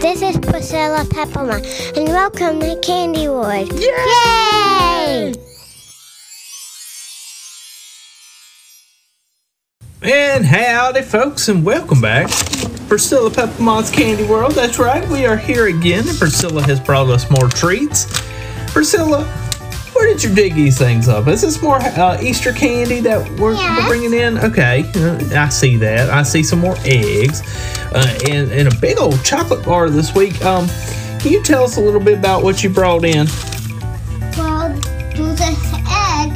This is Priscilla Peppermint, and welcome to Candy World. Yay! Yay! And howdy, folks, and welcome back. Priscilla Peppermint's Candy World. That's right, we are here again, and Priscilla has brought us more treats. Priscilla, where did you dig these things up? Is this more uh, Easter candy that we're, Yes. we're bringing in? Okay, uh, I see that. I see some more eggs uh, and, and a big old chocolate bar this week. Um, can you tell us a little bit about what you brought in? Well, there's this egg,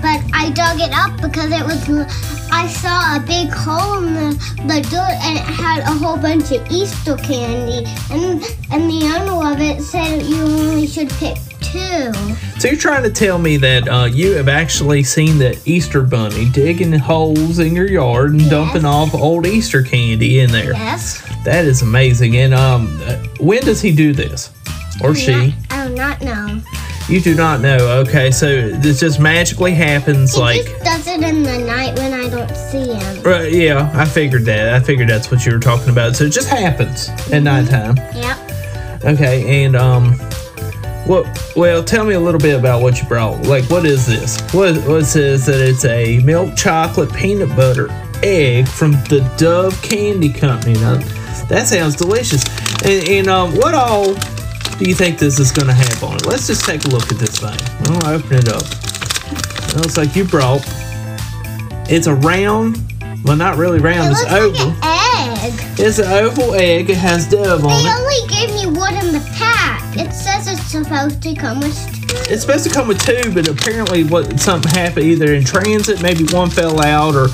but I dug it up because it was. I saw a big hole in the, the dirt and it had a whole bunch of Easter candy. And and the owner of it said you only should pick two. So you're trying to tell me that uh, you have actually seen the Easter bunny digging holes in your yard and Yes. dumping off old Easter candy in there. Yes. That is amazing. And um, uh, when does he do this, or she? I do not know. You do not know. Okay, so this just magically happens. He like, just does it in the night when I don't see him. right? Yeah, I figured that. I figured that's what you were talking about. So it just happens at nighttime. Yep. Okay, and um, what? Well, tell me a little bit about what you brought. Like, what is this? What what it says that it's a milk chocolate peanut butter egg from the Dove Candy Company. Now, that sounds delicious. And, and um, what all do you think this is going to have on it? Let's just take a look at this thing. I'll open it up. It looks like you brought. It's a round. Well, not really It round. looks It's like oval. an egg. It's an oval egg. It has Dove on They it. only gave me one in the pack. It says supposed to come with two. It's supposed to come with two, but apparently, what something happened either in transit, maybe one fell out, or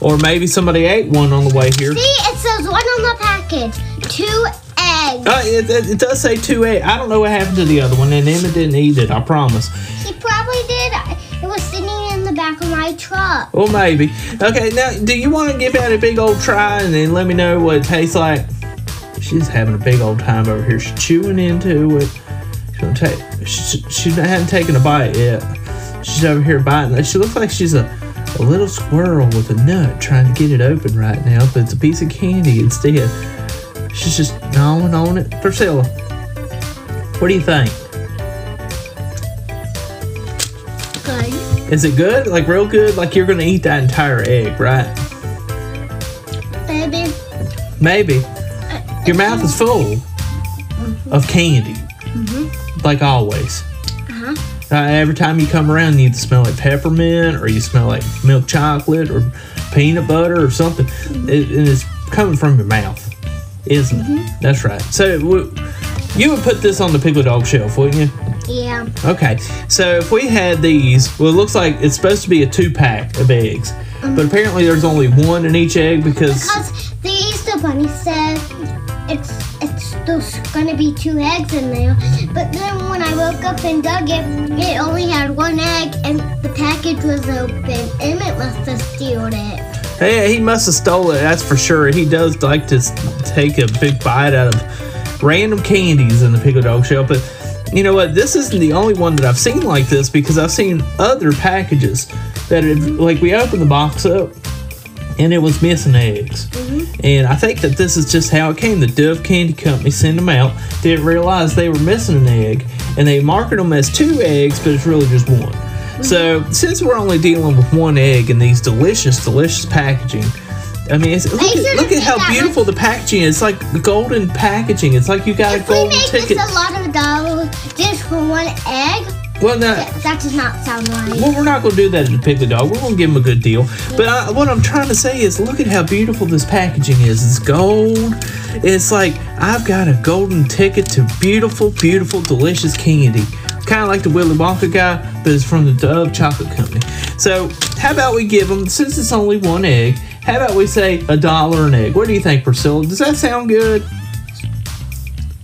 or maybe somebody ate one on the way here. See, it says one on the package. Two eggs. Uh, it, it, it does say two eggs. I don't know what happened to the other one, and Emmett didn't eat it. I promise. He probably did. It was sitting in the back of my truck. Well, maybe. Okay, now, do you want to give that a big old try, and then let me know what it tastes like? She's having a big old time over here. She's chewing into it. Take. She, she hasn't taken a bite yet. She's over here biting. She looks like she's a, a little squirrel with a nut trying to get it open right now, but it's a piece of candy instead. She's just gnawing on it. Priscilla, what do you think? Good. Is it good? Like real good? Like you're gonna eat that entire egg, right? Maybe. Maybe. Your mouth is full mm-hmm. of candy, mm-hmm. Like always. Uh-huh. Uh, every time you come around, you either smell like peppermint, or you smell like milk chocolate, or peanut butter, or something. It, and it's coming from your mouth, isn't it? That's right. So w- you would put this on the piglet Dog shelf, wouldn't you? Yeah. Okay, so if we had these, well, it looks like it's supposed to be a two pack of eggs, but apparently there's only one in each egg because. Because the Easter Bunny said it's it's there's gonna be two eggs in there. But then when I woke up and dug it, it only had one egg and the package was open. Emmett must have stolen it. Hey, he must have stole it. That's for sure. He does like to take a big bite out of random candies in the Pickle Dog Shell. But you know what? This isn't the only one that I've seen like this because I've seen other packages that have, like, we opened the box up and it was missing eggs. Mm-hmm. And I think that this is just how it came. The Dove Candy Company sent them out, didn't realize they were missing an egg, and they marketed them as two eggs, but it's really just one. Mm-hmm. So since we're only dealing with one egg in these delicious, delicious packaging, I mean, it's, look, at, look at how beautiful the packaging is. It's like golden packaging. It's like you got a If we golden make ticket. this a lot of dollars just for one egg, well, now, that, that does not sound right. well, we're not going to do that at the Piggly Dog. We're going to give them a good deal. But I, what I'm trying to say is, look at how beautiful this packaging is. It's gold. It's like I've got a golden ticket to beautiful, beautiful, delicious candy. Kind of like the Willy Wonka guy, but it's from the Dove Chocolate Company. So, how about we give them, since it's only one egg, how about we say a dollar an egg? What do you think, Priscilla? Does that sound good?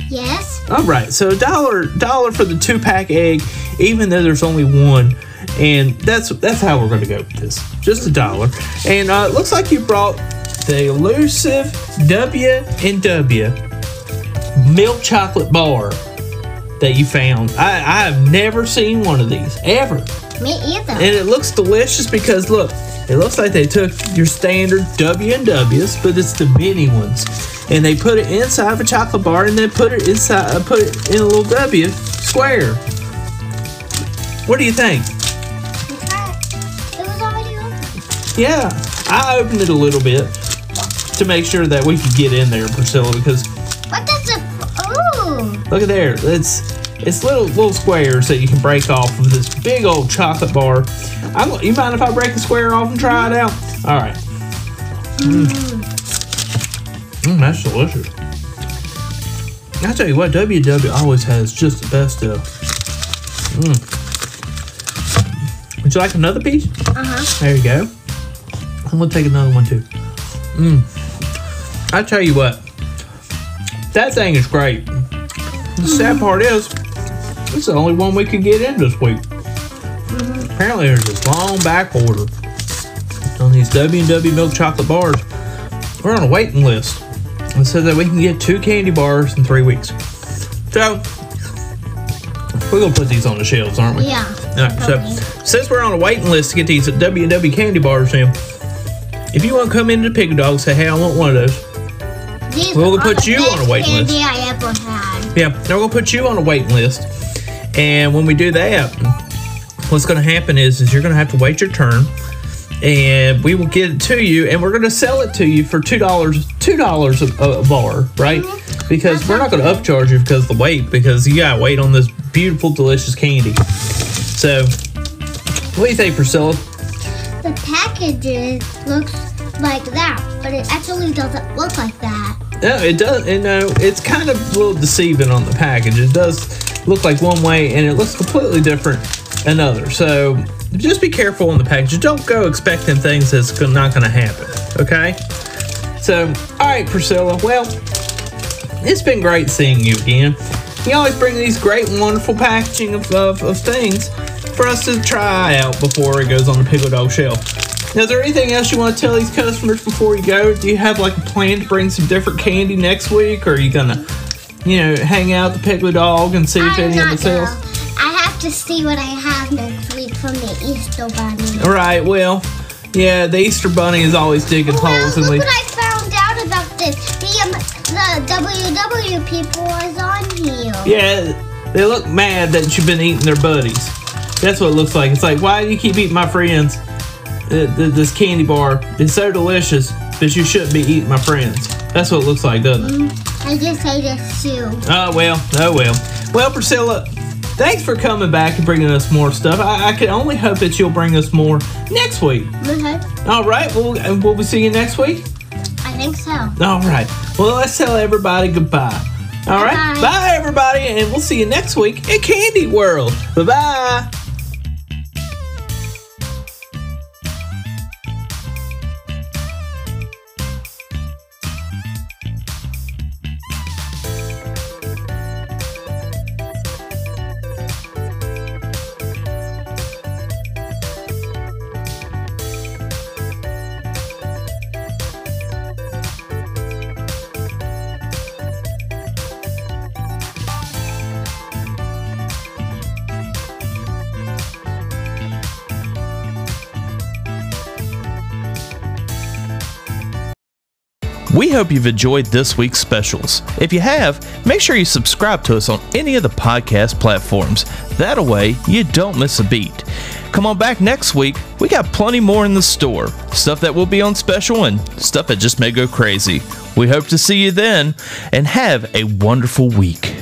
Yes. All right, so a dollar dollar for the two pack egg, even though there's only one, and that's that's how we're going to go with this. Just a dollar, and uh, it looks like you brought the elusive W and W milk chocolate bar that you found. I I have never seen one of these ever, Me either. and it looks delicious because look, it looks like they took your standard W and W's, but it's the mini ones. And they put it inside of a chocolate bar, and then put it inside, uh, put it in a little W square. What do you think? It was already open. Yeah, I opened it a little bit to make sure that we could get in there, Priscilla, because What does it? Ooh. look at there. It's it's little little squares that you can break off of this big old chocolate bar. I'm, you mind if I break a square off and try it out? All right. Mm. Mm, that's delicious. I tell you what, WW always has just the best stuff. Mm. Would you like another piece? Uh huh. There you go. I'm gonna take another one too. Mmm. I tell you what, that thing is great. The sad part is, it's the only one we can get in this week. Apparently, there's this long back order on these W and W milk chocolate bars. We're on a waiting list. It says that we can get two candy bars in three weeks. So we're gonna put these on the shelves, aren't we? Yeah. All right, so since we're on a waiting list to get these W&W candy bars in, if you want to come into Pickle Dog, say, hey, I want one of those. These Well, we'll are put you on a waiting list. I ever had. Yeah, they're gonna put you on a waiting list, and when we do that, what's gonna happen is, is you're gonna have to wait your turn, and we will get it to you, and we're gonna sell it to you for two dollars, two dollars a a bar, right? Uh-huh. Because we're not gonna upcharge you because of the weight because you gotta wait on this beautiful, delicious candy. So, what do you think, Priscilla? The packages looks like that, but it actually doesn't look like that. No, it does. You know, it's kind of a little deceiving on the package. It does look like one way, and it looks completely different another. So just be careful on the package. Don't go expecting things that's not going to happen. Okay. So, all right, Priscilla. Well, it's been great seeing you again. You always bring these great wonderful packaging of, of, of things for us to try out before it goes on the Pickle Dog shelf. Now, is there anything else you want to tell these customers before you go? Do you have like a plan to bring some different candy next week, or are you gonna, you know, hang out the Pickle Dog and see if I'm any of the sales? Have to see what I have next week from the Easter Bunny. All right. Well, yeah, the Easter Bunny is always digging Well, holes, and look we. what I found out about this. The, um, the WW people was on here. Yeah, they look mad that you've been eating their buddies. That's what it looks like. It's like, why do you keep eating my friends? Uh, th- this candy bar is so delicious, but you shouldn't be eating my friends. That's what it looks like, doesn't it? I just ate a soup. Oh well, oh well. Well, Priscilla, thanks for coming back and bringing us more stuff. I, I can only hope that you'll bring us more next week. Okay. All right, well, and will we see you next week? I think so. All right. Well, let's tell everybody goodbye. All right. Bye-bye. Bye, everybody, and we'll see you next week at Candy World. Bye bye. We hope you've enjoyed this week's specials. If you have, make sure you subscribe to us on any of the podcast platforms. That way, you don't miss a beat. Come on back next week. We got plenty more in the store. Stuff that will be on special and stuff that just may go crazy. We hope to see you then and have a wonderful week.